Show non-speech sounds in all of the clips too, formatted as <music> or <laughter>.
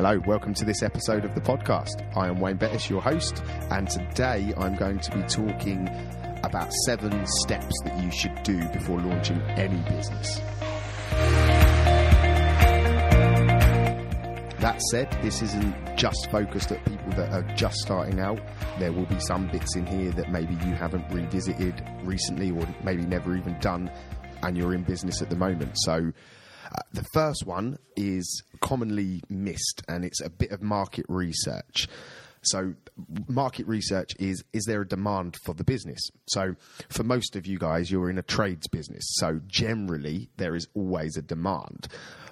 Hello, welcome to this episode of the podcast. I am Wayne Bettis, your host, and today I'm going to be talking about seven steps that you should do before launching any business. That said, this isn't just focused at people that are just starting out. There will be some bits in here that maybe you haven't revisited recently or maybe never even done, and you're in business at the moment. So, uh, the first one is commonly missed, and it's a bit of market research. So, market research is is there a demand for the business? So, for most of you guys, you're in a trades business. So, generally, there is always a demand,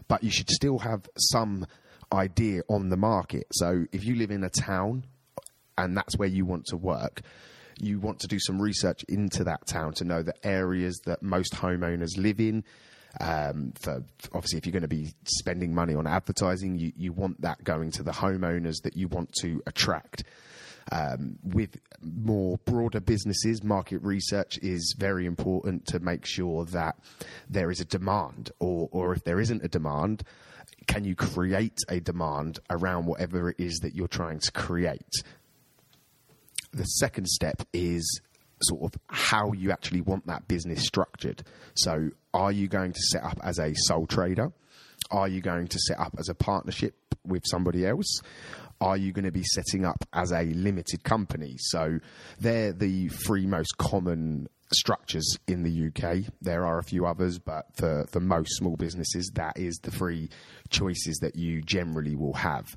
but you should still have some idea on the market. So, if you live in a town and that's where you want to work, you want to do some research into that town to know the areas that most homeowners live in. Um, for obviously, if you're going to be spending money on advertising, you, you want that going to the homeowners that you want to attract. Um, with more broader businesses, market research is very important to make sure that there is a demand, or or if there isn't a demand, can you create a demand around whatever it is that you're trying to create? The second step is sort of how you actually want that business structured. So, are you going to set up as a sole trader? Are you going to set up as a partnership with somebody else? Are you going to be setting up as a limited company? So, they're the three most common structures in the UK. There are a few others, but for, for most small businesses, that is the three choices that you generally will have.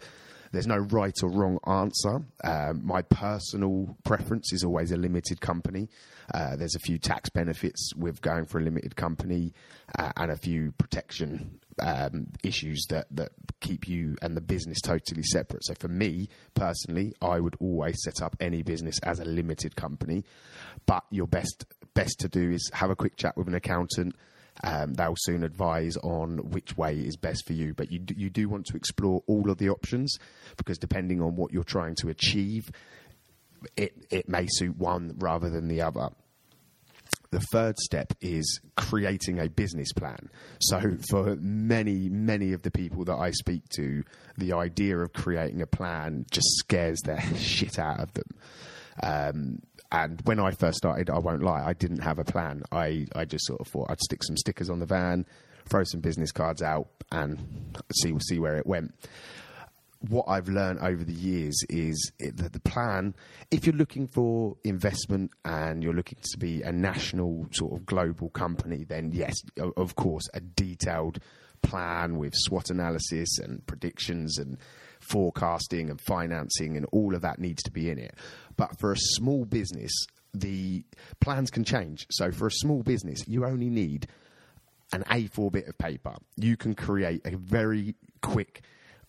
There's no right or wrong answer. Um, my personal preference is always a limited company. Uh, there's a few tax benefits with going for a limited company uh, and a few protection um, issues that, that keep you and the business totally separate. So, for me personally, I would always set up any business as a limited company. But your best best to do is have a quick chat with an accountant um, they'll soon advise on which way is best for you. But you do, you do want to explore all of the options because depending on what you're trying to achieve, it it may suit one rather than the other. The third step is creating a business plan. So, for many, many of the people that I speak to, the idea of creating a plan just scares the <laughs> shit out of them. Um, and when I first started, I won't lie, I didn't have a plan. I, I just sort of thought I'd stick some stickers on the van, throw some business cards out, and see see where it went. What I've learned over the years is that the plan, if you're looking for investment and you're looking to be a national sort of global company, then yes, of course, a detailed plan with SWOT analysis and predictions and forecasting and financing and all of that needs to be in it. But for a small business, the plans can change. So for a small business, you only need an A4 bit of paper. You can create a very quick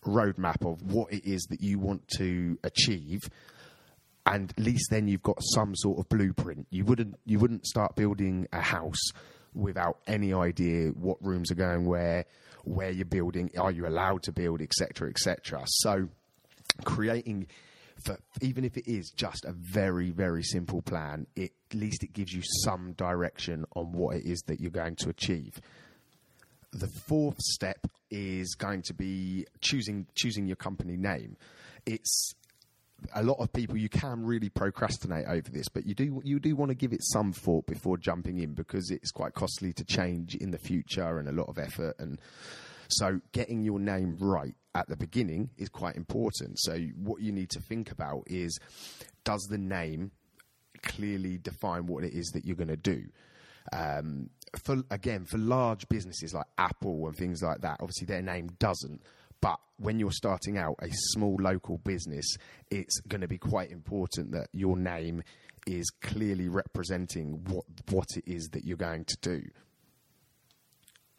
roadmap of what it is that you want to achieve and at least then you've got some sort of blueprint. You wouldn't you wouldn't start building a house without any idea what rooms are going where, where you're building, are you allowed to build, etc., etc. So creating for even if it is just a very very simple plan it, at least it gives you some direction on what it is that you're going to achieve the fourth step is going to be choosing choosing your company name it's a lot of people you can really procrastinate over this but you do you do want to give it some thought before jumping in because it's quite costly to change in the future and a lot of effort and so getting your name right at the beginning is quite important. So what you need to think about is does the name clearly define what it is that you're going to do? Um, for again, for large businesses like Apple and things like that, obviously their name doesn't. But when you're starting out a small local business, it's going to be quite important that your name is clearly representing what what it is that you're going to do.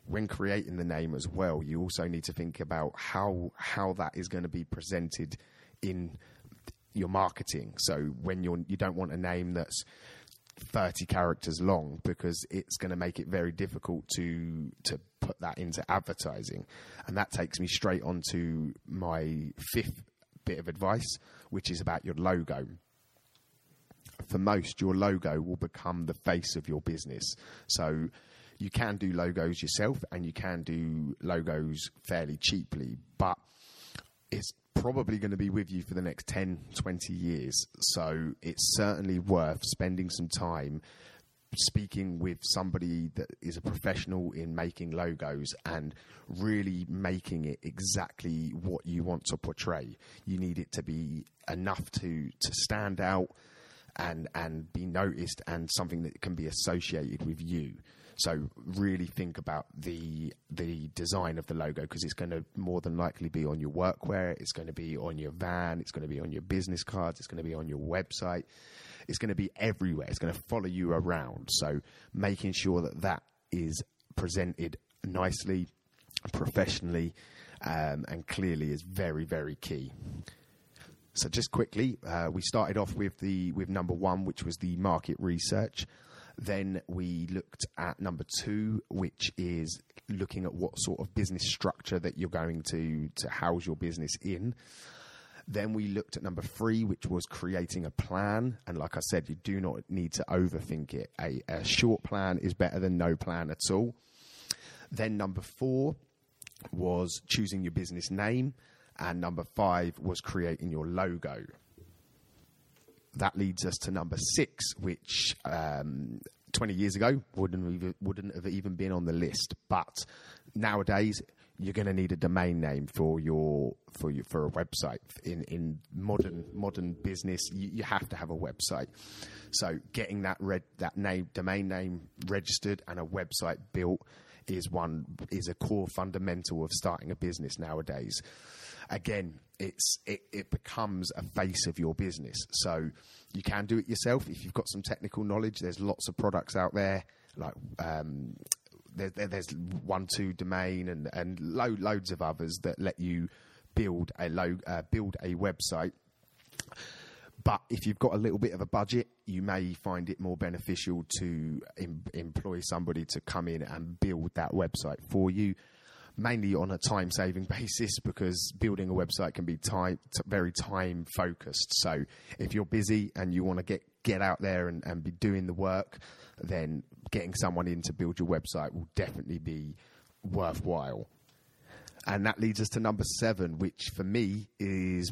When creating the name as well, you also need to think about how how that is going to be presented in your marketing. So when you're you don't want a name that's 30 characters long because it's going to make it very difficult to to put that into advertising. And that takes me straight on to my fifth bit of advice which is about your logo. For most your logo will become the face of your business. So you can do logos yourself and you can do logos fairly cheaply but it's probably going to be with you for the next 10, 20 years. So it's certainly worth spending some time speaking with somebody that is a professional in making logos and really making it exactly what you want to portray. You need it to be enough to, to stand out and and be noticed and something that can be associated with you. So really think about the the design of the logo because it's going to more than likely be on your workwear, it's going to be on your van, it's going to be on your business cards, it's going to be on your website. It's going to be everywhere. It's going to follow you around. So making sure that that is presented nicely, professionally, um, and clearly is very very key. So just quickly, uh, we started off with the with number one, which was the market research. Then we looked at number two, which is looking at what sort of business structure that you're going to to house your business in. Then we looked at number three, which was creating a plan. And like I said, you do not need to overthink it. A, a short plan is better than no plan at all. Then number four was choosing your business name. And number five was creating your logo. That leads us to number six, which um, 20 years ago wouldn't wouldn't have even been on the list. But nowadays, you're going to need a domain name for your for your for a website in in modern modern business you, you have to have a website so getting that red that name domain name registered and a website built is one is a core fundamental of starting a business nowadays again, it's it, it becomes a face of your business. So you can do it yourself if you've got some technical knowledge. There's lots of products out there like. Um, there, there, there's one two domain and and lo- loads of others that let you build a lo- uh, build a website but if you've got a little bit of a budget, you may find it more beneficial to em- employ somebody to come in and build that website for you mainly on a time saving <laughs> basis because building a website can be time very time focused. So if you're busy and you want to get get out there and, and be doing the work, then getting someone in to build your website will definitely be worthwhile. And that leads us to number seven, which for me is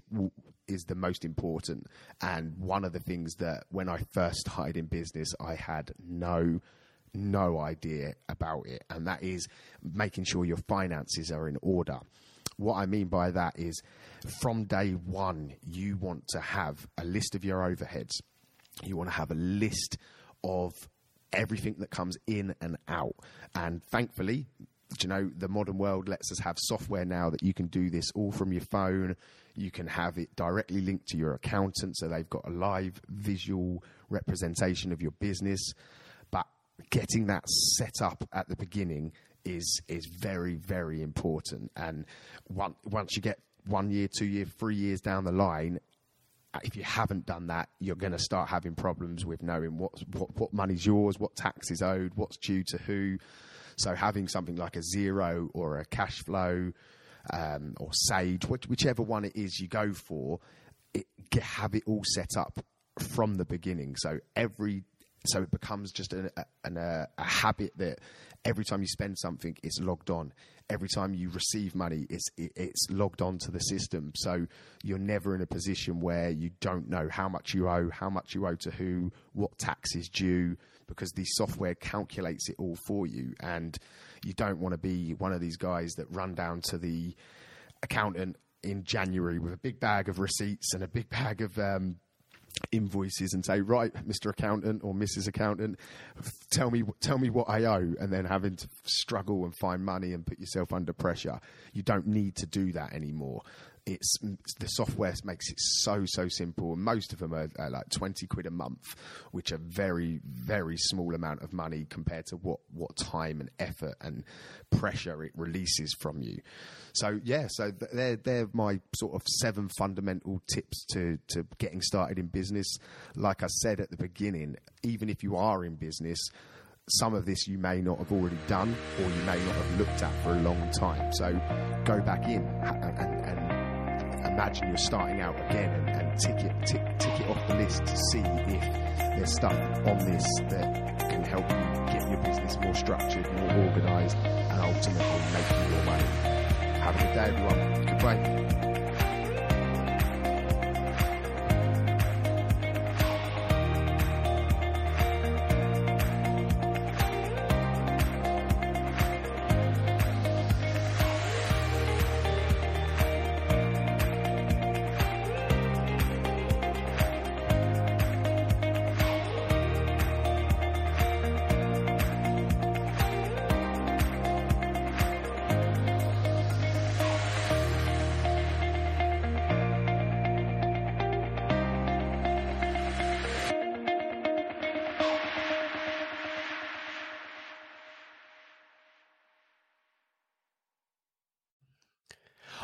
is the most important and one of the things that when I first started in business I had no no idea about it, and that is making sure your finances are in order. What I mean by that is from day one, you want to have a list of your overheads, you want to have a list of everything that comes in and out. And thankfully, you know, the modern world lets us have software now that you can do this all from your phone. You can have it directly linked to your accountant, so they've got a live visual representation of your business getting that set up at the beginning is is very very important. And one, once you get one year, two year, three years down the line, uh, if you haven't done that, you're going to start having problems with knowing what, what what money's yours, what tax is owed, what's due to who. So having something like a Xero or a cash flow um, or Sage, whichever one it is you go for, it, have it all set up from the beginning. So every so it becomes just a, a, a, habit that every time you spend something, it's logged on. Every time you receive money, it's it, it's logged on to the system. So you're never in a position where you don't know how much you owe, how much you owe to who, what tax is due, because the software calculates it all for you. And you don't want to be one of these guys that run down to the accountant in January with a big bag of receipts and a big bag of um, invoices and say, right, Mr. Accountant or Mrs. Accountant, tell me tell me what I owe, and then having to struggle and find money and put yourself under pressure. You don't need to do that anymore. It's the software makes it so so simple. And most of them are, are, like 20 quid a month which are very very small amount of money compared to what what time and effort and pressure it releases from you. So yeah so they're they're my sort of seven fundamental tips to to getting started in business. Like i said at the beginning even if you are in business some of this you may not have already done or you may not have looked at for a long time. So go back in and, and, and imagine you're starting out again and, and tick, it, tick, tick it off the list to see if there's stuff on this that can help you get your business more structured, more organised, and ultimately make you more money. Have a good day, everyone. Goodbye.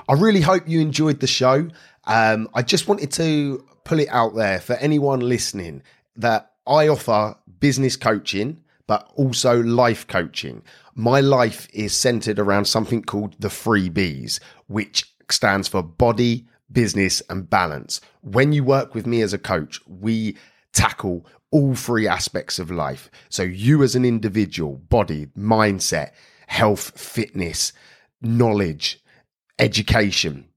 I really hope you enjoyed the show. Um, I just wanted to pull it out there for anyone listening that I offer business coaching, but also life coaching. My life is centered around something called the three B's, which stands for body, business, and balance. When you work with me as a coach, we tackle all three aspects of life. So, you as an individual, body, mindset, health, fitness, knowledge, education.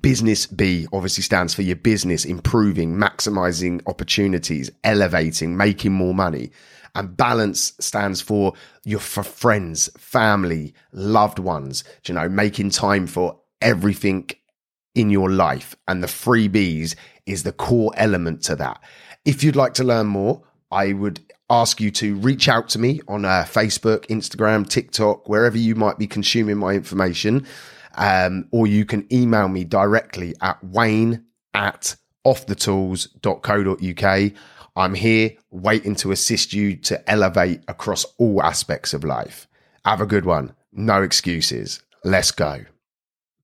Business B obviously stands for your business improving, maximizing opportunities, elevating, making more money. And balance stands for your for friends, family, loved ones, you know, making time for everything in your life. And the three B's is the core element to that. If you'd like to learn more, I would ask you to reach out to me on uh, Facebook, Instagram, TikTok, wherever you might be consuming my information um, or you can email me directly at wayne at offthetools.co.uk. I'm here waiting to assist you to elevate across all aspects of life. Have a good one. No excuses. Let's go.